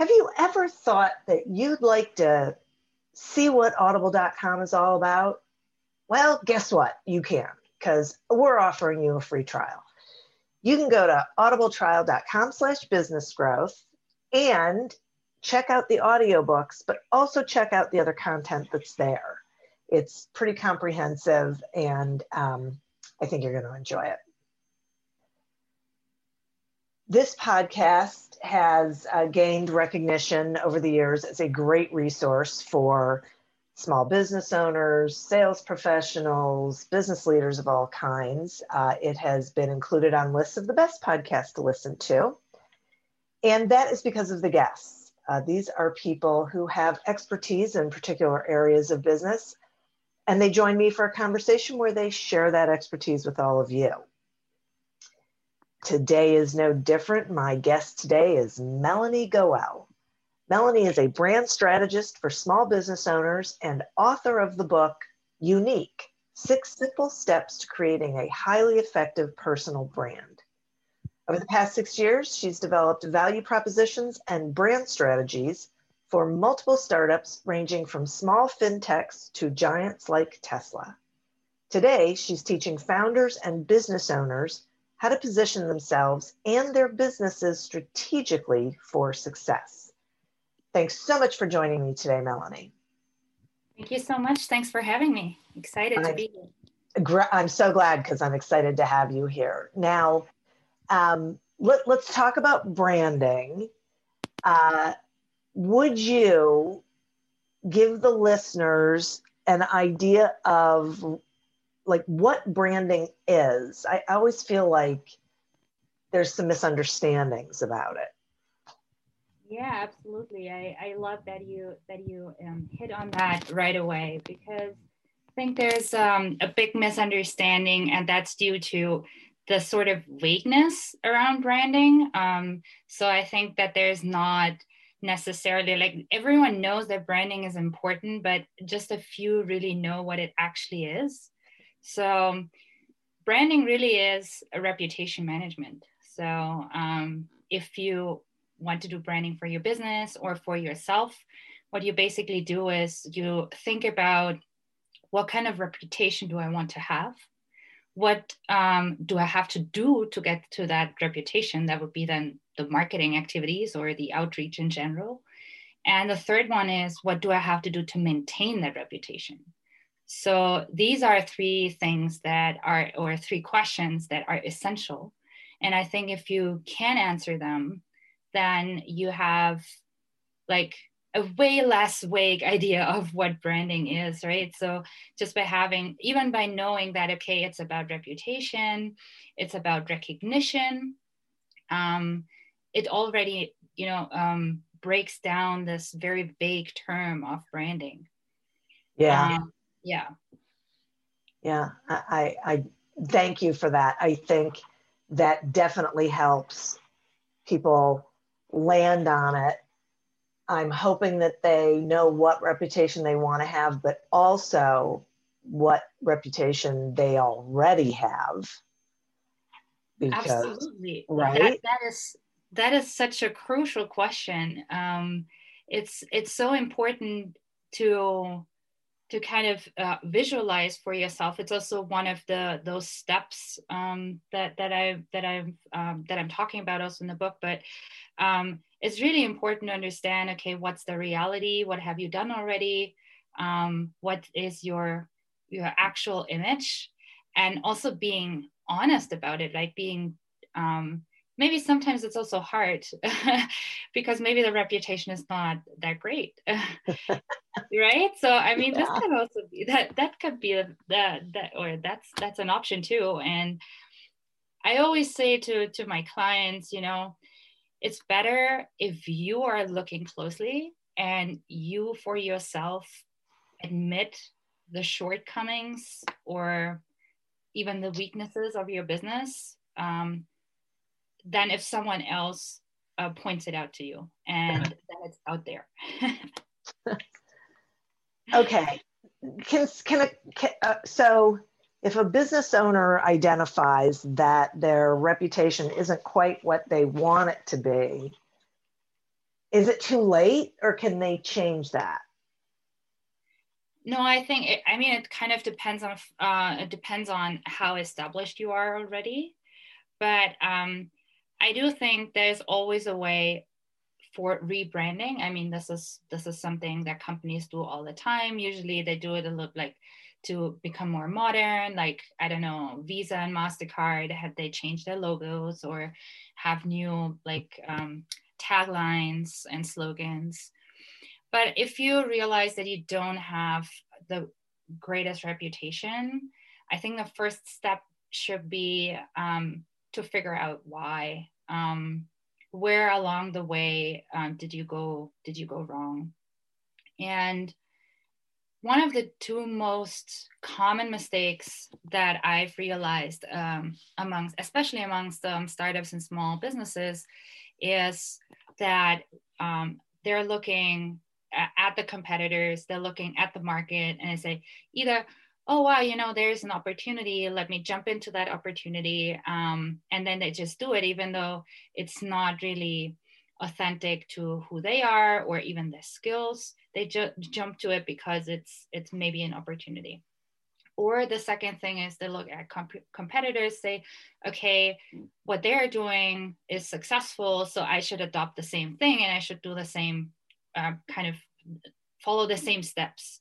Have you ever thought that you'd like to see what audible.com is all about? Well, guess what? You can because we're offering you a free trial. You can go to audibletrial.com slash business growth and check out the audiobooks, but also check out the other content that's there. It's pretty comprehensive and um, I think you're going to enjoy it. This podcast has uh, gained recognition over the years as a great resource for small business owners, sales professionals, business leaders of all kinds. Uh, it has been included on lists of the best podcasts to listen to. And that is because of the guests. Uh, these are people who have expertise in particular areas of business, and they join me for a conversation where they share that expertise with all of you. Today is no different. My guest today is Melanie Goel. Melanie is a brand strategist for small business owners and author of the book Unique Six Simple Steps to Creating a Highly Effective Personal Brand. Over the past six years, she's developed value propositions and brand strategies for multiple startups ranging from small fintechs to giants like Tesla. Today, she's teaching founders and business owners how to position themselves and their businesses strategically for success. Thanks so much for joining me today, Melanie. Thank you so much. Thanks for having me. Excited to be here. I'm so glad because I'm excited to have you here. Now, um, let, us talk about branding. Uh, would you give the listeners an idea of like what branding is. I, always feel like there's some misunderstandings about it. Yeah, absolutely. I, I love that you that you um, hit on that right away because I think there's um, a big misunderstanding, and that's due to the sort of vagueness around branding. Um, so I think that there's not necessarily like everyone knows that branding is important, but just a few really know what it actually is. So branding really is a reputation management. So um, if you want to do branding for your business or for yourself, what you basically do is you think about what kind of reputation do I want to have? What um, do I have to do to get to that reputation? That would be then the marketing activities or the outreach in general. And the third one is what do I have to do to maintain that reputation? So these are three things that are, or three questions that are essential. And I think if you can answer them, then you have like a way less vague idea of what branding is, right? So just by having, even by knowing that, okay, it's about reputation, it's about recognition, um, it already, you know, um, breaks down this very vague term of branding. Yeah. Um, yeah. Yeah I, I thank you for that. I think that definitely helps people land on it. I'm hoping that they know what reputation they want to have but also what reputation they already have. Because, absolutely. right? That, that is that is such a crucial question. Um, it's it's so important to to kind of uh, visualize for yourself. It's also one of the those steps um, that that I that I'm um, that I'm talking about also in the book. But um, it's really important to understand. Okay, what's the reality? What have you done already? Um, what is your your actual image? And also being honest about it, like being um, maybe sometimes it's also hard because maybe the reputation is not that great right so i mean yeah. this can also be that that could be that that or that's that's an option too and i always say to to my clients you know it's better if you are looking closely and you for yourself admit the shortcomings or even the weaknesses of your business um, than if someone else uh, points it out to you and then it's out there. okay. Can, can, a, can uh, so if a business owner identifies that their reputation isn't quite what they want it to be, is it too late or can they change that? No, I think it, I mean it kind of depends on uh, it depends on how established you are already, but um, I do think there's always a way for rebranding. I mean, this is this is something that companies do all the time. Usually, they do it a little like to become more modern. Like I don't know, Visa and Mastercard have they changed their logos or have new like um, taglines and slogans. But if you realize that you don't have the greatest reputation, I think the first step should be um, to figure out why. Um, where along the way um, did you go? Did you go wrong? And one of the two most common mistakes that I've realized um, amongst, especially amongst um, startups and small businesses, is that um, they're looking at the competitors, they're looking at the market, and they say either oh wow you know there's an opportunity let me jump into that opportunity um, and then they just do it even though it's not really authentic to who they are or even their skills. They just jump to it because it's it's maybe an opportunity. Or the second thing is they look at comp- competitors say okay what they're doing is successful so i should adopt the same thing and i should do the same uh, kind of follow the same steps.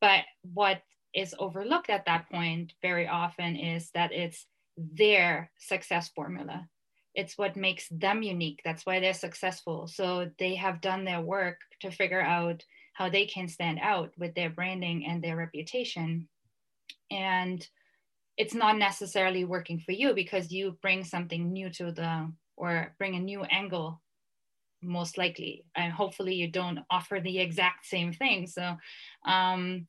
But what is overlooked at that point very often is that it's their success formula. It's what makes them unique. That's why they're successful. So they have done their work to figure out how they can stand out with their branding and their reputation. And it's not necessarily working for you because you bring something new to the or bring a new angle most likely and hopefully you don't offer the exact same thing so um,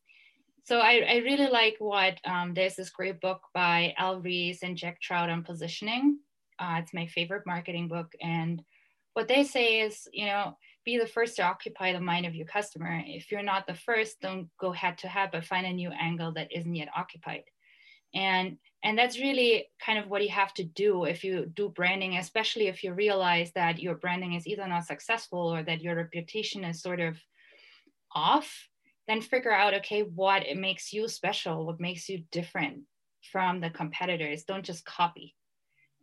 so I, I really like what um, there's this great book by Al Ries and Jack Trout on positioning. Uh, it's my favorite marketing book. And what they say is, you know, be the first to occupy the mind of your customer. If you're not the first, don't go head to head, but find a new angle that isn't yet occupied. And and that's really kind of what you have to do if you do branding, especially if you realize that your branding is either not successful or that your reputation is sort of off then figure out okay what it makes you special what makes you different from the competitors. Don't just copy.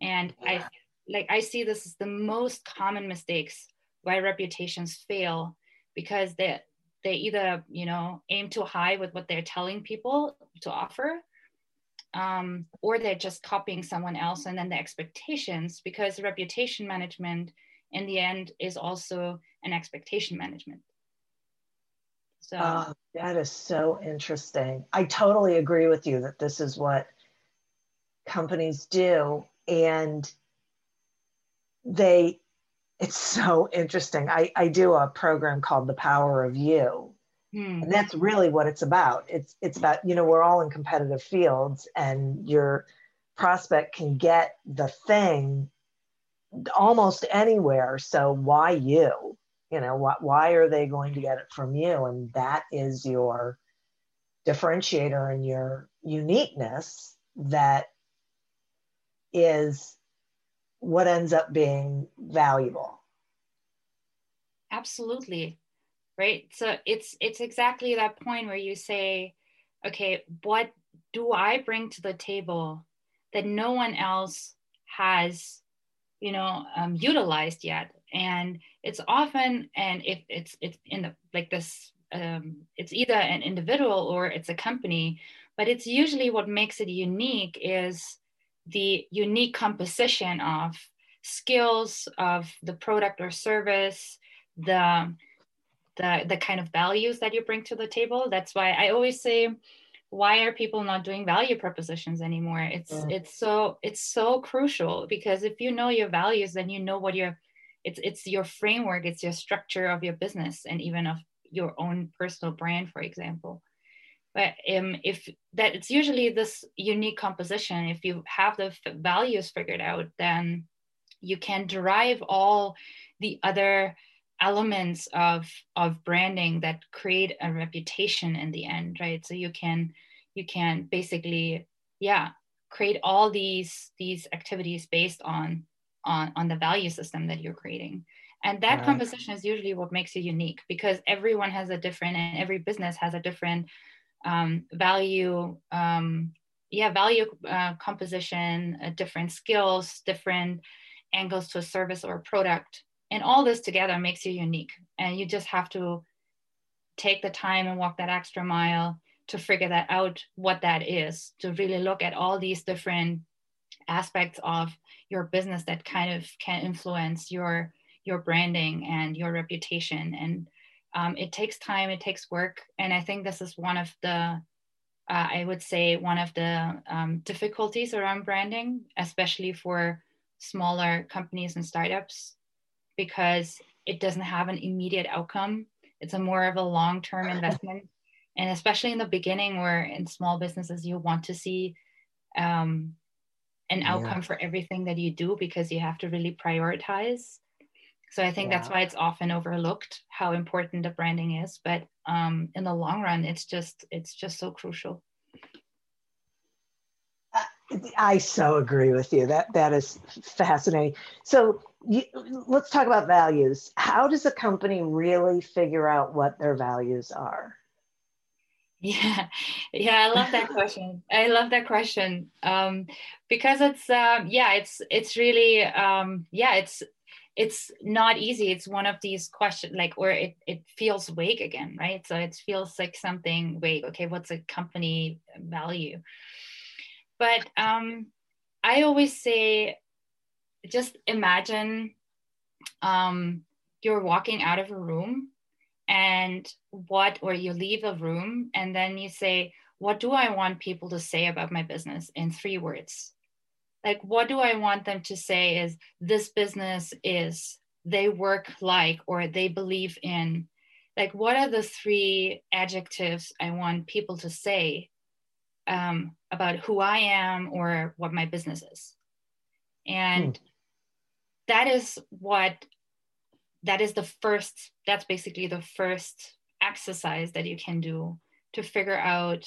And yeah. i like i see this as the most common mistakes why reputations fail because they they either you know aim too high with what they're telling people to offer um, or they're just copying someone else and then the expectations because reputation management in the end is also an expectation management so oh, that is so interesting. I totally agree with you that this is what companies do. And they, it's so interesting. I, I do a program called The Power of You. Hmm. And that's really what it's about. It's it's about, you know, we're all in competitive fields and your prospect can get the thing almost anywhere. So why you? You know wh- why are they going to get it from you? And that is your differentiator and your uniqueness that is what ends up being valuable. Absolutely. Right? So it's it's exactly that point where you say okay what do i bring to the table that no one else has you know um, utilized yet and it's often and if it's it's in the like this um, it's either an individual or it's a company but it's usually what makes it unique is the unique composition of skills of the product or service the the the kind of values that you bring to the table that's why i always say why are people not doing value propositions anymore it's yeah. it's so it's so crucial because if you know your values then you know what your it's it's your framework it's your structure of your business and even of your own personal brand for example. But um, if that it's usually this unique composition. If you have the f- values figured out then you can derive all the other elements of of branding that create a reputation in the end right? So you can you can basically yeah create all these these activities based on on on the value system that you're creating. And that right. composition is usually what makes you unique because everyone has a different and every business has a different um, value um, yeah value uh, composition uh, different skills different angles to a service or a product. And all this together makes you unique. And you just have to take the time and walk that extra mile to figure that out what that is to really look at all these different aspects of your business that kind of can influence your your branding and your reputation and um, it takes time it takes work and i think this is one of the uh, i would say one of the um, difficulties around branding especially for smaller companies and startups because it doesn't have an immediate outcome. It's a more of a long term investment. and especially in the beginning, where in small businesses, you want to see um, an outcome for everything that you do because you have to really prioritize. So I think yeah. that's why it's often overlooked how important the branding is. But um, in the long run, it's just it's just so crucial. I so agree with you. That that is fascinating. So you, let's talk about values. How does a company really figure out what their values are? Yeah, yeah, I love that question. I love that question um, because it's um, yeah, it's it's really um, yeah, it's it's not easy. It's one of these questions like or it it feels vague again, right? So it feels like something vague. Okay, what's a company value? But um, I always say, just imagine um, you're walking out of a room and what, or you leave a room and then you say, what do I want people to say about my business in three words? Like, what do I want them to say is this business is, they work like, or they believe in? Like, what are the three adjectives I want people to say um, about who I am or what my business is. And mm. that is what, that is the first, that's basically the first exercise that you can do to figure out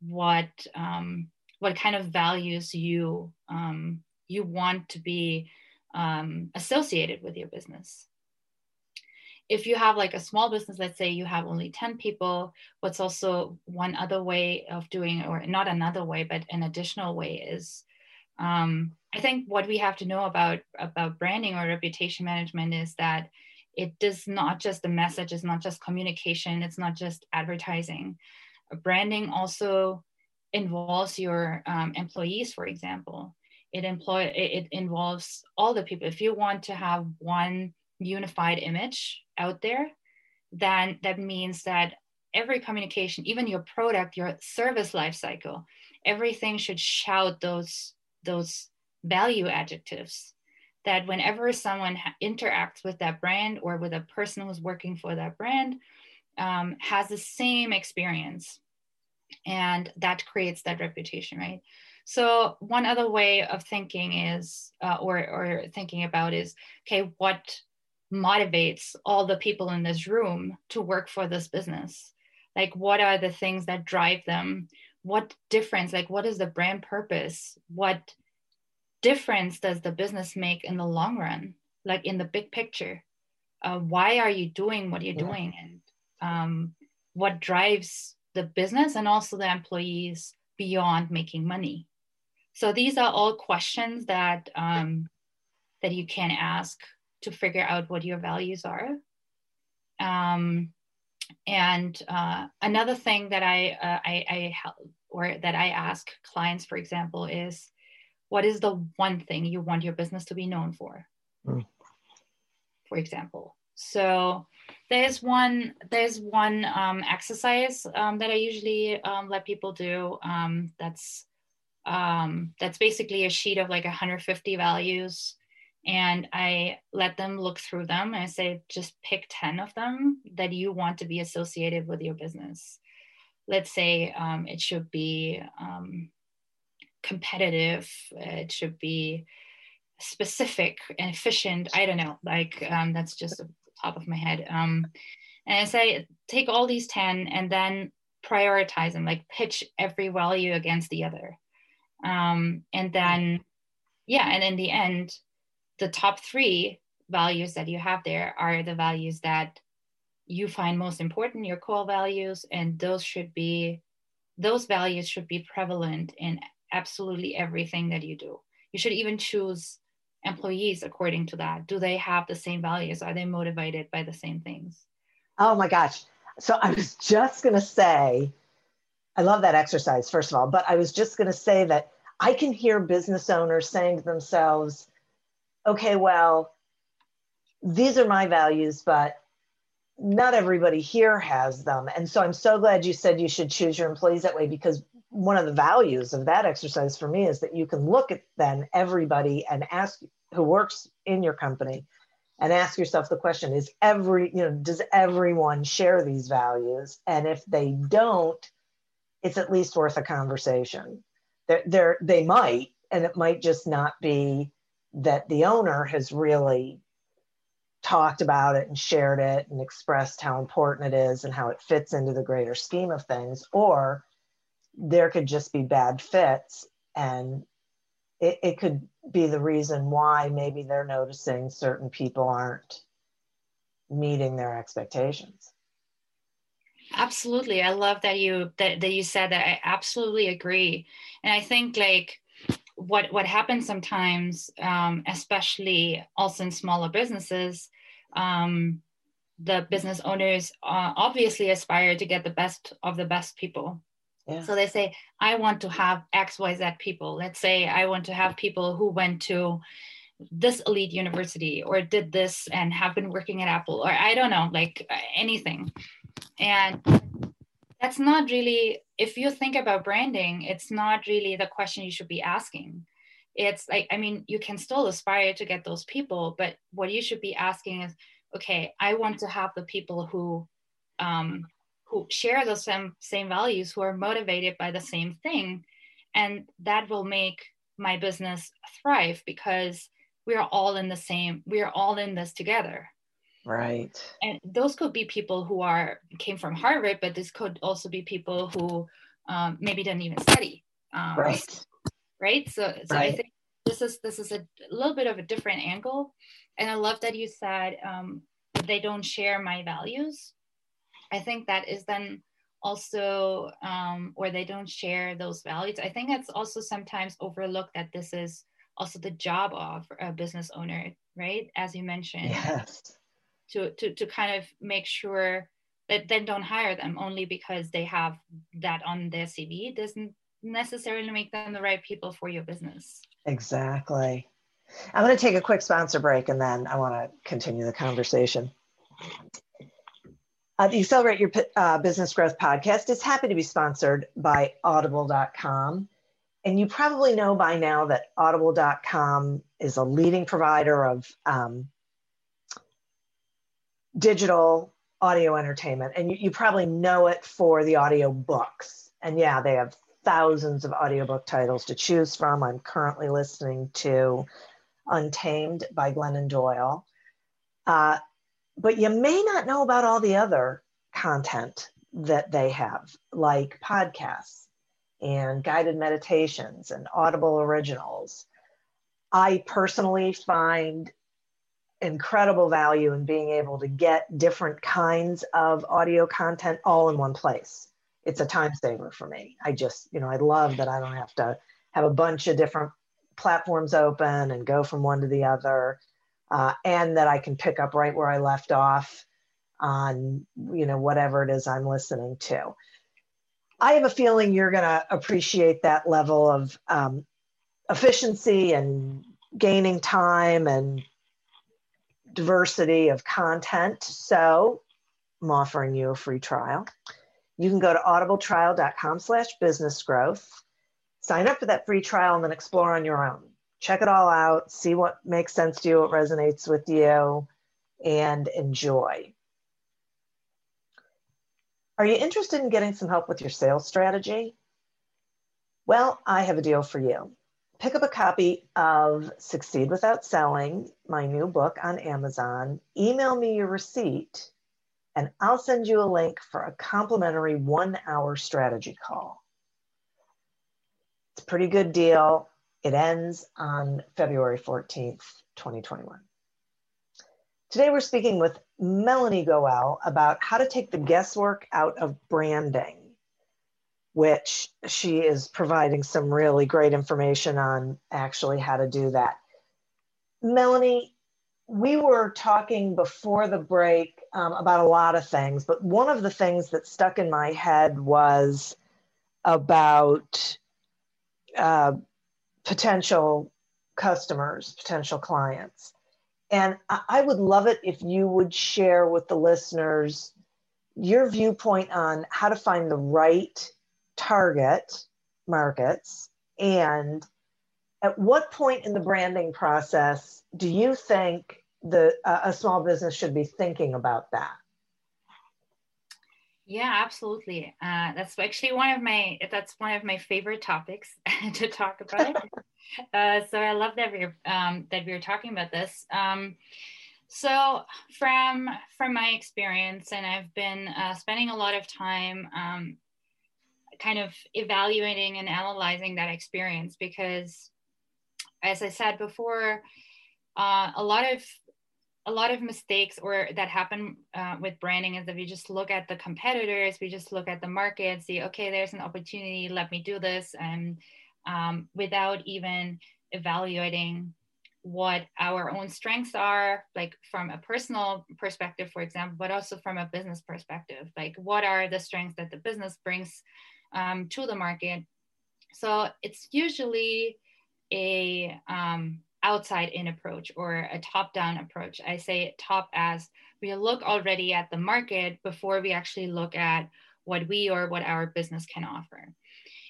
what, um, what kind of values you, um, you want to be um, associated with your business. If you have like a small business, let's say you have only 10 people, what's also one other way of doing, or not another way, but an additional way is um, I think what we have to know about about branding or reputation management is that it does not just the message, it's not just communication, it's not just advertising. Branding also involves your um, employees, for example. It employ it, it involves all the people. If you want to have one unified image out there, then that means that every communication, even your product, your service life cycle, everything should shout those those value adjectives that whenever someone interacts with that brand or with a person who's working for that brand um, has the same experience. And that creates that reputation right? So one other way of thinking is uh, or or thinking about is okay what motivates all the people in this room to work for this business? Like what are the things that drive them what difference like what is the brand purpose what difference does the business make in the long run like in the big picture uh, why are you doing what you're yeah. doing and um, what drives the business and also the employees beyond making money. So these are all questions that um, that you can ask to figure out what your values are. Um, and uh, another thing that I, uh, I, I or that I ask clients, for example, is what is the one thing you want your business to be known for? Mm. For example, so there's one there's one um, exercise um, that I usually um, let people do. Um, that's um, that's basically a sheet of like 150 values and I let them look through them and I say, just pick 10 of them that you want to be associated with your business. Let's say um, it should be um, competitive, it should be specific and efficient. I don't know, like um, that's just the top of my head. Um, and I say, take all these 10 and then prioritize them, like pitch every value against the other. Um, and then, yeah, and in the end, the top three values that you have there are the values that you find most important, your core values, and those should be those values should be prevalent in absolutely everything that you do. You should even choose employees according to that. Do they have the same values? Are they motivated by the same things? Oh my gosh. So I was just going to say, I love that exercise, first of all, but I was just going to say that I can hear business owners saying to themselves, okay, well, these are my values, but not everybody here has them. And so I'm so glad you said you should choose your employees that way because one of the values of that exercise for me is that you can look at then everybody and ask who works in your company and ask yourself the question is every you know does everyone share these values and if they don't it's at least worth a conversation they're, they're they might and it might just not be that the owner has really talked about it and shared it and expressed how important it is and how it fits into the greater scheme of things or there could just be bad fits and it, it could be the reason why maybe they're noticing certain people aren't meeting their expectations. Absolutely. I love that you that, that you said that. I absolutely agree. And i think like what what happens sometimes, um, especially also in smaller businesses, um, the business owners uh, obviously aspire to get the best of the best people. Yeah. So they say, I want to have X, Y, Z people. Let's say I want to have people who went to this elite university or did this and have been working at Apple or I don't know, like anything. And that's not really if you think about branding it's not really the question you should be asking. It's like i mean you can still aspire to get those people but what you should be asking is okay i want to have the people who um, who share the same same values who are motivated by the same thing. And that will make my business thrive because we are all in the same we are all in this together Right. And those could be people who are came from Harvard, but this could also be people who um, maybe didn't even study. Um, right. Right. So, so right. I think this is this is a little bit of a different angle, and I love that you said um, they don't share my values. I think that is then also um, or they don't share those values. I think that's also sometimes overlooked that this is also the job of a business owner, right? As you mentioned. Yes to, to, to kind of make sure that then don't hire them only because they have that on their CV doesn't necessarily make them the right people for your business. Exactly. I'm going to take a quick sponsor break and then I want to continue the conversation. Uh, the Accelerate Your uh, Business Growth podcast is happy to be sponsored by Audible.com. And you probably know by now that Audible.com is a leading provider of um, digital audio entertainment and you, you probably know it for the audio books. And yeah they have thousands of audiobook titles to choose from. I'm currently listening to untamed by glennon doyle. Uh, but you may not know about all the other content that they have like podcasts and guided meditations and audible originals. I personally find incredible value in being able to get different kinds of audio content all in one place. It's a time saver for me. I just, you know, I love that I don't have to have a bunch of different platforms open and go from one to the other, uh, and that I can pick up right where I left off on, you know, whatever it is I'm listening to. I have a feeling you're going to appreciate that level of um, efficiency and gaining time and diversity of content. So I'm offering you a free trial. You can go to audibletrial.com slash business growth, sign up for that free trial and then explore on your own. Check it all out, see what makes sense to you, what resonates with you, and enjoy. Are you interested in getting some help with your sales strategy? Well, I have a deal for you pick up a copy of Succeed Without Selling, my new book on Amazon. Email me your receipt, and I'll send you a link for a complimentary one hour strategy call. It's a pretty good deal. It ends on February 14th, 2021. Today, we're speaking with Melanie Goel about how to take the guesswork out of branding which she is providing some really great information on actually how to do that. Melanie, we were talking before the break um, about a lot of things, but one of the things that stuck in my head was about uh, potential customers, potential clients. And I would love it if you would share with the listeners your viewpoint on how to find the right target markets. And at what point in the branding process do you think the uh, a small business should be thinking about that? Yeah absolutely. Uh, that's actually one of my that's one of my favorite topics to talk about. Uh, so i love that we're um, that we're talking about this. Um, so from from my experience and i've been uh, spending a lot of time um, kind of evaluating and analyzing that experience because as i said before uh, a lot of a lot of mistakes or that happen uh, with branding is that we just look at the competitors we just look at the market see okay there's an opportunity let me do this. And um, without even evaluating what our own strengths are like from a personal perspective for example but also from a business perspective like what are the strengths that the business brings um, to the market. So it's usually a um, outside in approach or a top down approach. I say top as we look already at the market before we actually look at what we or what our business can offer.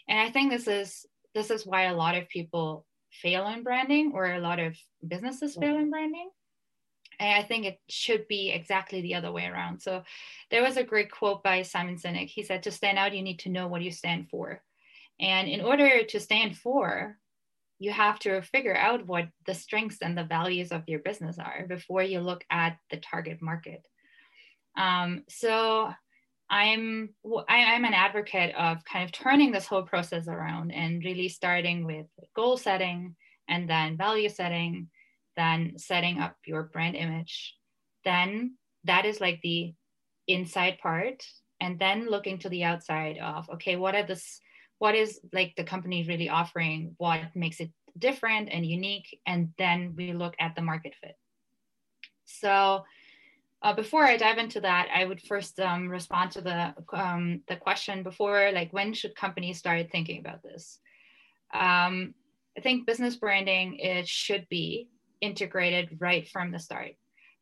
And I think this is this is why a lot of people fail in branding or a lot of businesses fail in branding. I think it should be exactly the other way around. So there was a great quote by Simon Sinek. He said, To stand out, you need to know what you stand for. And in order to stand for, you have to figure out what the strengths and the values of your business are before you look at the target market. Um, so I'm I'm an advocate of kind of turning this whole process around and really starting with goal setting and then value setting then setting up your brand image. Then that is like the inside part and then looking to the outside of okay what are this what is like the company really offering? What makes it different and unique? And then we look at the market fit. So uh, before I dive into that, I would first um, respond to the um, the question before, like when should companies start thinking about this? Um, I think business branding it should be integrated right from the start.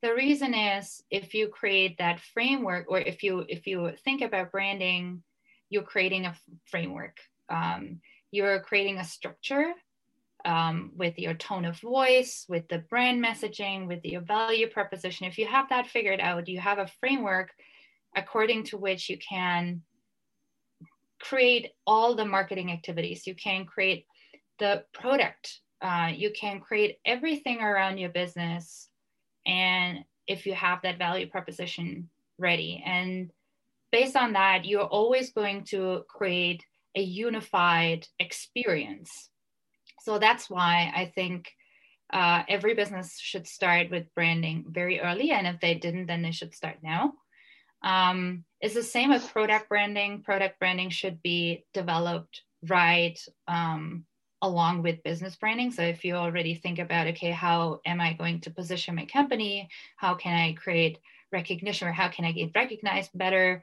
The reason is if you create that framework or if you if you think about branding you're creating a framework. Um, you're creating a structure um, with your tone of voice with the brand messaging with your value proposition. If you have that figured out you have a framework according to which you can create all the marketing activities. You can create the product uh, you can create everything around your business and if you have that value proposition ready and based on that you're always going to create a unified experience so that's why i think uh, every business should start with branding very early. And if they didn't, then they should start now. Um, it's the same with product branding. Product branding should be developed right um, along with business branding. So if you already think about, okay, how am I going to position my company? How can I create recognition or how can I get recognized better?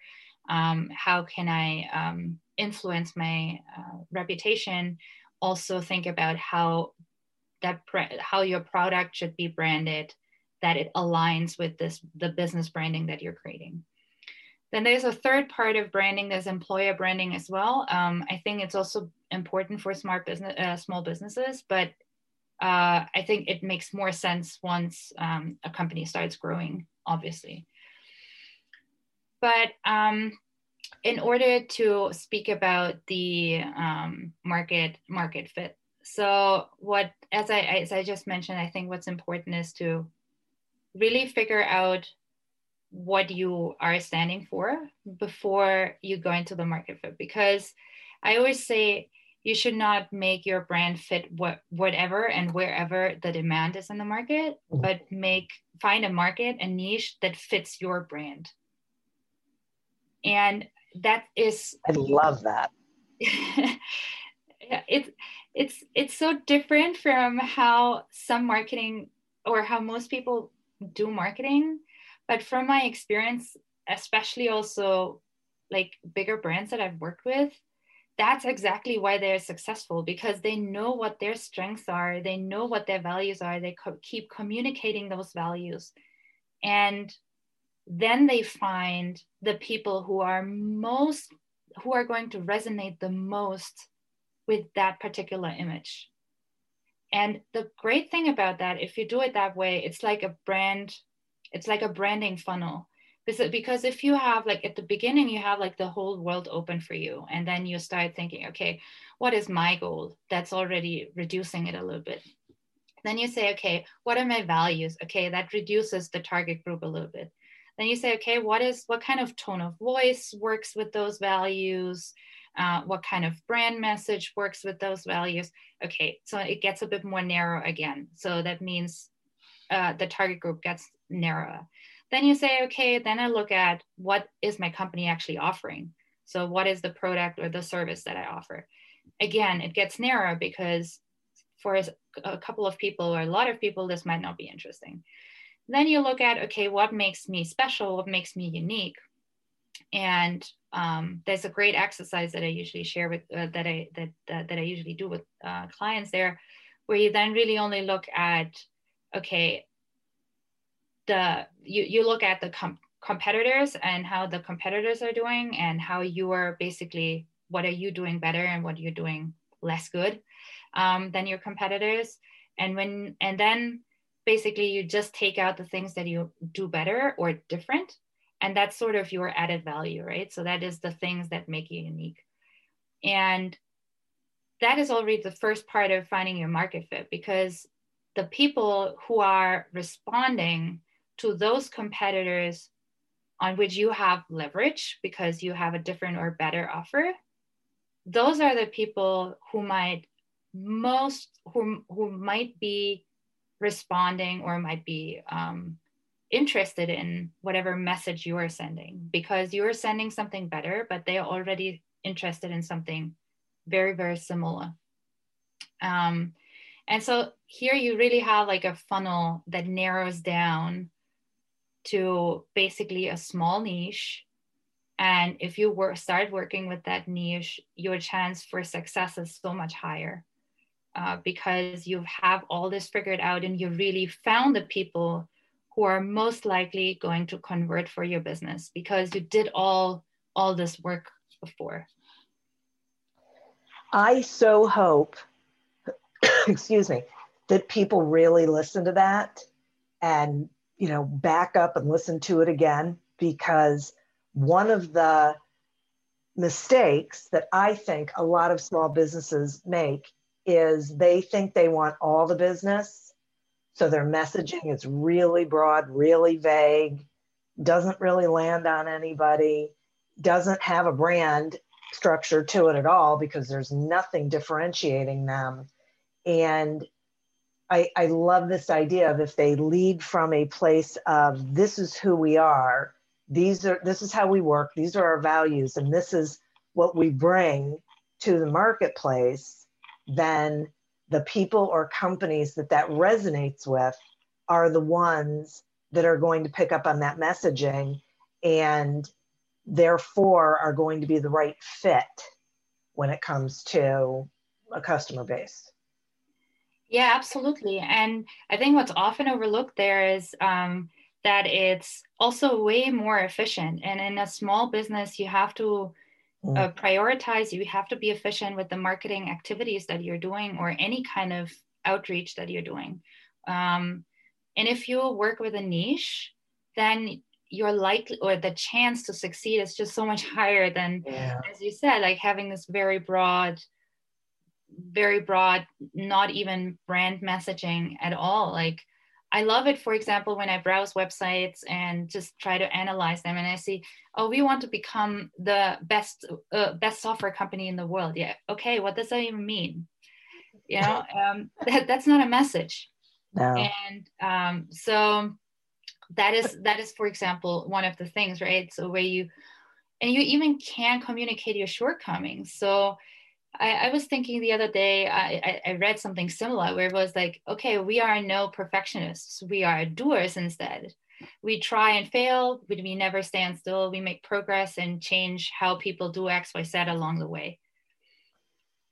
Um, how can I um, influence my uh, reputation? Also think about how that how your product should be branded, that it aligns with this the business branding that you're creating. Then there's a third part of branding. There's employer branding as well. Um, I think it's also important for smart business, uh, small businesses, but uh, I think it makes more sense once um, a company starts growing, obviously. But um, in order to speak about the um, market market fit, so what as I as I just mentioned, I think what's important is to really figure out what you are standing for before you go into the market fit. Because i always say you should not make your brand fit what whatever and wherever the demand is in the market mm-hmm. but make find a market a niche that fits your brand. And that is i love that. It's it's it's so different from how some marketing or how most people do marketing but from my experience especially also like bigger brands that i've worked with that's exactly why they're successful because they know what their strengths are they know what their values are they co- keep communicating those values. And then they find the people who are most who are going to resonate the most with that particular image. And the great thing about that if you do it that way it's like a brand it's like a branding funnel. Because if you have like at the beginning you have like the whole world open for you and then you start thinking okay what is my goal that's already reducing it a little bit? Then you say okay what are my values? Okay that reduces the target group a little bit. Then you say okay what is what kind of tone of voice works with those values? Uh, what kind of brand message works with those values? Okay so it gets a bit more narrow again. So that means uh, the target group gets narrower. Then you say, okay, then I look at what is my company actually offering. So what is the product or the service that I offer? Again, it gets narrower because for a couple of people or a lot of people, this might not be interesting. Then you look at, okay, what makes me special? What makes me unique? And um, there's a great exercise that I usually share with uh, that I that uh, that I usually do with uh, clients there, where you then really only look at okay the you, you look at the com- competitors and how the competitors are doing and how you are basically what are you doing better and what you're doing less good um, than your competitors. And when and then basically you just take out the things that you do better or different and that's sort of your added value right? So that is the things that make you unique. And that is already the first part of finding your market fit because the people who are responding to those competitors on which you have leverage because you have a different or better offer those are the people who might most who, who might be responding or might be um, interested in whatever message you are sending because you are sending something better but they are already interested in something very very similar. Um, and so here you really have like a funnel that narrows down to basically a small niche. And if you work, start working with that niche, your chance for success is so much higher uh, because you have all this figured out and you really found the people who are most likely going to convert for your business because you did all all this work before. I so hope, excuse me, that people really listen to that and you know, back up and listen to it again because one of the mistakes that I think a lot of small businesses make is they think they want all the business. So their messaging is really broad, really vague, doesn't really land on anybody, doesn't have a brand structure to it at all because there's nothing differentiating them. And I, I love this idea of if they lead from a place of this is who we are, these are this is how we work, these are our values, and this is what we bring to the marketplace, then the people or companies that that resonates with are the ones that are going to pick up on that messaging and therefore are going to be the right fit when it comes to a customer base. Yeah, absolutely. And I think what's often overlooked there is um, that it's also way more efficient. And in a small business, you have to mm. uh, prioritize, you have to be efficient with the marketing activities that you're doing or any kind of outreach that you're doing. Um, and if you work with a niche, then your likely or the chance to succeed is just so much higher than, yeah. as you said, like having this very broad very broad, not even brand messaging at all. Like I love it, for example, when I browse websites and just try to analyze them and I see, oh, we want to become the best uh, best software company in the world. Yeah. Okay. What does that even mean? You know, um, that, that's not a message. No. And um, so that is that is, for example, one of the things, right? So where you and you even can communicate your shortcomings. So I, I, was thinking the other day, I, I, read something similar where it was like, okay, we are no perfectionists, we are doers instead. We try and fail, we, we never stand still, we make progress and change how people do X, Y, Z along the way.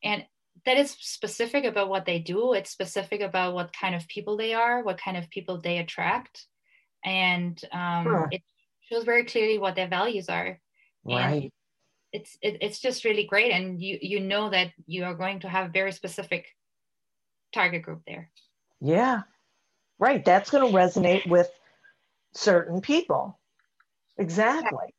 And that is specific about what they do, it's specific about what kind of people they are, what kind of people they attract. And um, huh. it shows very clearly what their values are. Right. And it's it, it's just really great. And you you know that you are going to have a very specific target group there. Yeah. Right. That's going to resonate with certain people. Exactly.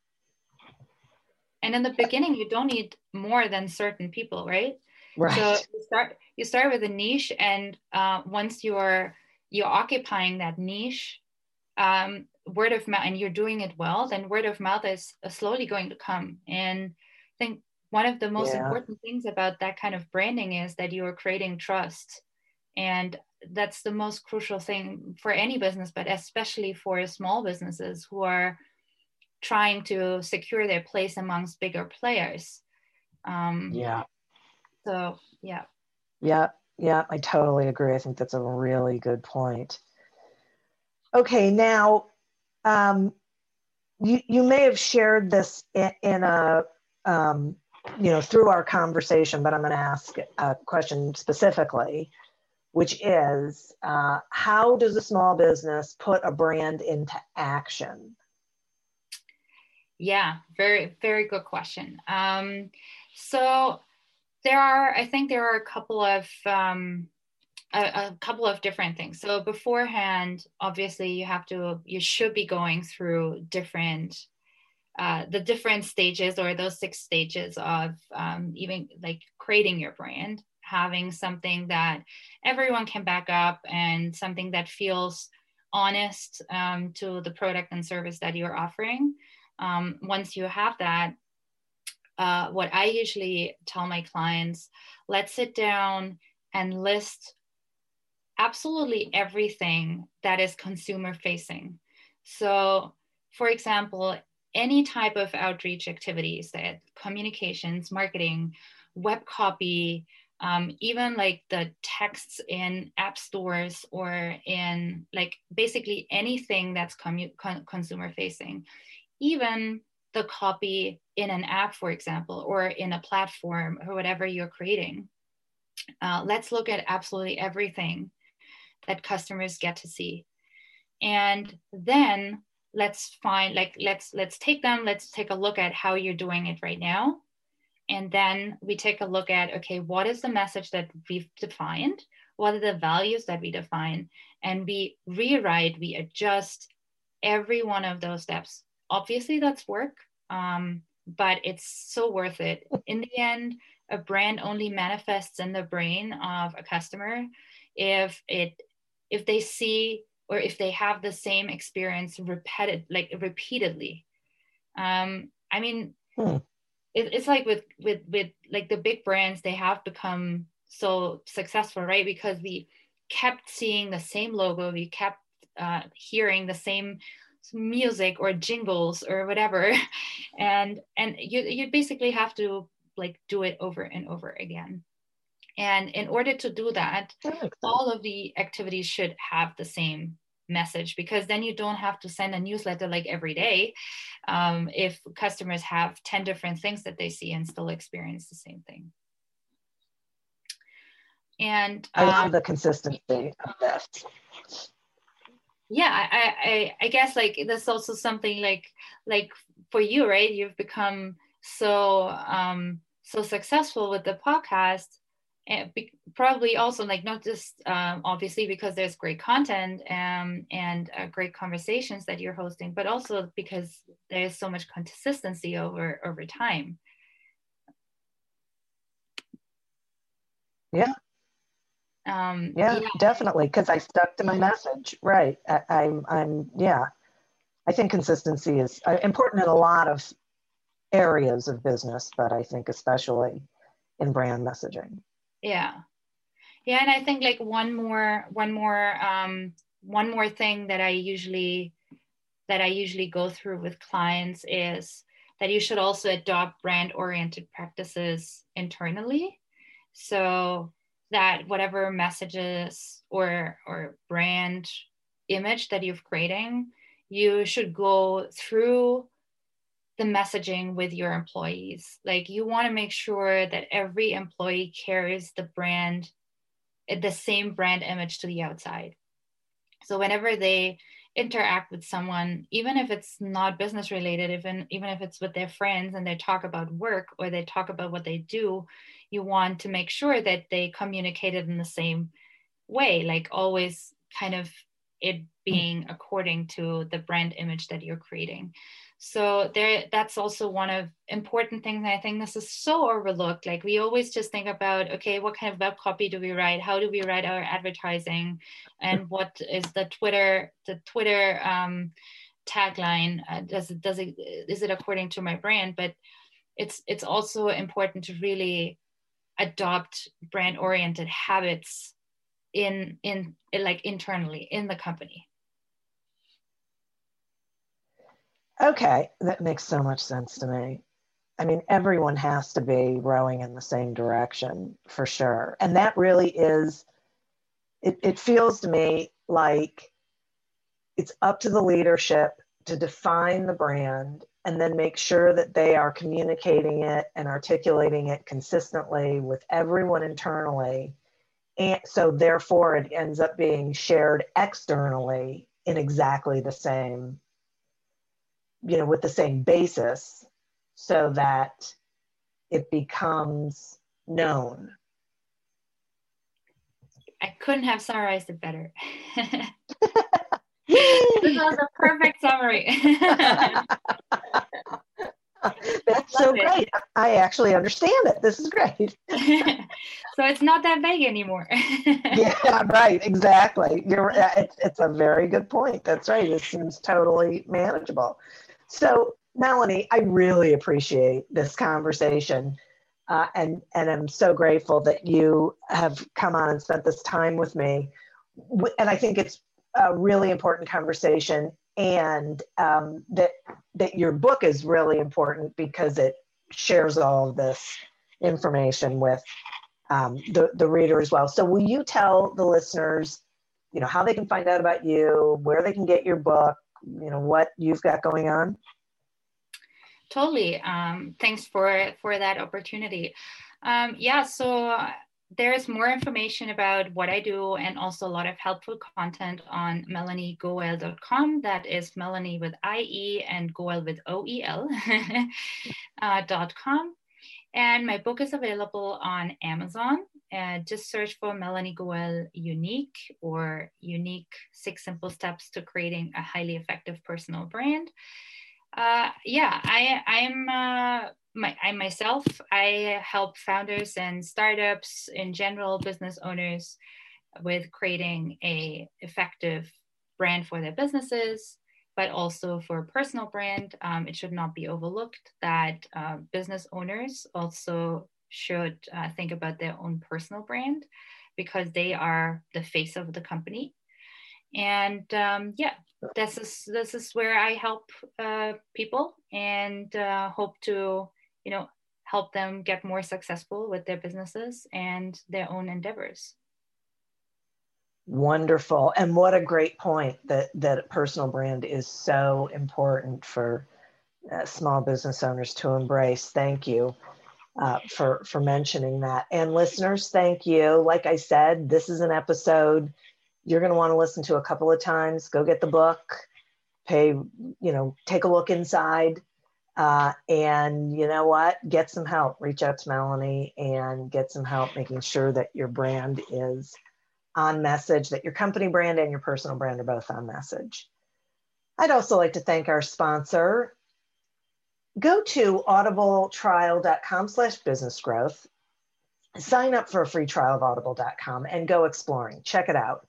And in the beginning you don't need more than certain people right? Right. So you start you start with a niche and uh, once you're you're occupying that niche um, word of mouth and you're doing it well then word of mouth is slowly going to come. And think one of the most yeah. important things about that kind of branding is that you are creating trust. And that's the most crucial thing for any business, but especially for small businesses who are trying to secure their place amongst bigger players. Um, yeah. So, yeah. Yeah. Yeah. I totally agree. I think that's a really good point. Okay. Now, um, you, you may have shared this in, in a um, you know, through our conversation, but I'm going to ask a question specifically, which is uh, how does a small business put a brand into action? Yeah, very, very good question. Um, so there are, I think there are a couple of, um, a, a, couple of different things. So beforehand, obviously you have to, you should be going through different uh, the different stages or those six stages of um, even like creating your brand, having something that everyone can back up and something that feels honest um, to the product and service that you're offering. Um, once you have that, uh, what I usually tell my clients, let's sit down and list absolutely everything that is consumer facing. So, for example, any type of outreach activities that communications, marketing, web copy, um, even like the texts in app stores or in like basically anything that's commu- con- consumer facing, even the copy in an app, for example, or in a platform or whatever you're creating. Uh, let's look at absolutely everything that customers get to see. And then let's find like let's let's take them let's take a look at how you're doing it right now. And then we take a look at okay what is the message that we've defined? What are the values that we define? And we rewrite we adjust every one of those steps. Obviously that's work um, but it's so worth it. In the end a brand only manifests in the brain of a customer if it if they see or if they have the same experience repeated like repeatedly um i mean hmm. it, it's like with with with like the big brands they have become so successful right because we kept seeing the same logo, we kept uh, hearing the same music or jingles or whatever, and and you you basically have to like do it over and over again. And in order to do that, all of the activities should have the same message because then you don't have to send a newsletter like every day um, if customers have 10 different things that they see and still experience the same thing. And um, i love um, the consistency of this yeah I, I i guess like that's also something like like for you right? You've become so um so successful with the podcast and be, probably also like not just um, obviously because there's great content um, and uh, great conversations that you're hosting but also because there's so much consistency over over time. Yeah. Um, yeah, yeah, definitely because i stuck to my message. Right I, i'm i'm yeah. I think consistency is uh, important in a lot of areas of business but i think especially in brand messaging yeah. Yeah and i think like one more one more um one more thing that i usually that i usually go through with clients is that you should also adopt brand oriented practices internally. So that whatever messages or or brand image that you've creating you should go through the messaging with your employees. Like you want to make sure that every employee carries the brand, the same brand image to the outside. So whenever they interact with someone, even if it's not business related, even even if it's with their friends and they talk about work or they talk about what they do, you want to make sure that they communicate it in the same way, like always kind of it hmm. being according to the brand image that you're creating so there that's also one of important things i think this is so overlooked. Like we always just think about okay what kind of web copy do we write? How do we write our advertising? And what is the twitter the twitter um, tagline? Uh, does it does it is it according to my brand? But it's it's also important to really adopt brand oriented habits in in like internally in the company Okay, that makes so much sense to me. I mean, everyone has to be rowing in the same direction for sure. And that really is, it, it feels to me like it's up to the leadership to define the brand and then make sure that they are communicating it and articulating it consistently with everyone internally. And so, therefore, it ends up being shared externally in exactly the same you know, with the same basis so that it becomes known. I couldn't have summarized it better. this was a perfect summary. That's so it. great. I actually understand it. This is great. so it's not that vague anymore. yeah, right. Exactly. You're. Uh, it's, it's a very good point. That's right. It seems totally manageable. So, Melanie, I really appreciate this conversation. Uh, and, and I'm so grateful that you have come on and spent this time with me. And I think it's a really important conversation, and um, that that your book is really important because it shares all of this information with um, the the reader as well. So, will you tell the listeners, you know, how they can find out about you, where they can get your book, you know what you've got going on totally um, thanks for for that opportunity um, yeah so there's more information about what I do and also a lot of helpful content on melaniegoel.com. That is Melanie with IE and Goel with OEL uh, dot com. And my book is available on Amazon and just search for Melanie Goel Unique or Unique Six Simple Steps to Creating a Highly Effective Personal Brand. Uh, yeah, I, I'm uh, my, I myself, I help founders and startups in general, business owners with creating a effective brand for their businesses but also for personal brand um, it should not be overlooked that uh, business owners also should uh, think about their own personal brand because they are the face of the company. And um, yeah, this is this is where I help uh, people and uh, hope to you know help them get more successful with their businesses and their own endeavors. Wonderful. And what a great point that, that personal brand is so important for uh, small business owners to embrace. Thank you uh, for, for mentioning that. And listeners, thank you. Like I said, this is an episode you're going to want to listen to a couple of times. Go get the book, pay, you know, take a look inside. Uh, and you know what? Get some help. Reach out to Melanie and get some help making sure that your brand is on message, that your company brand and your personal brand are both on message. I'd also like to thank our sponsor. Go to audibletrial.com slash business growth. Sign up for a free trial of audible.com and go exploring. Check it out.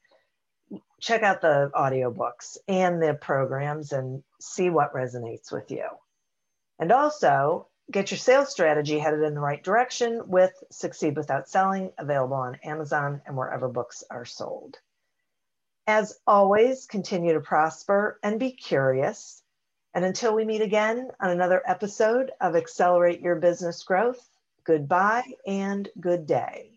Check out the audiobooks and the programs and see what resonates with you. And also, get your sales strategy headed in the right direction with Succeed Without Selling, available on Amazon and wherever books are sold. As always, continue to prosper and be curious. And until we meet again on another episode of Accelerate Your Business Growth, goodbye and good day.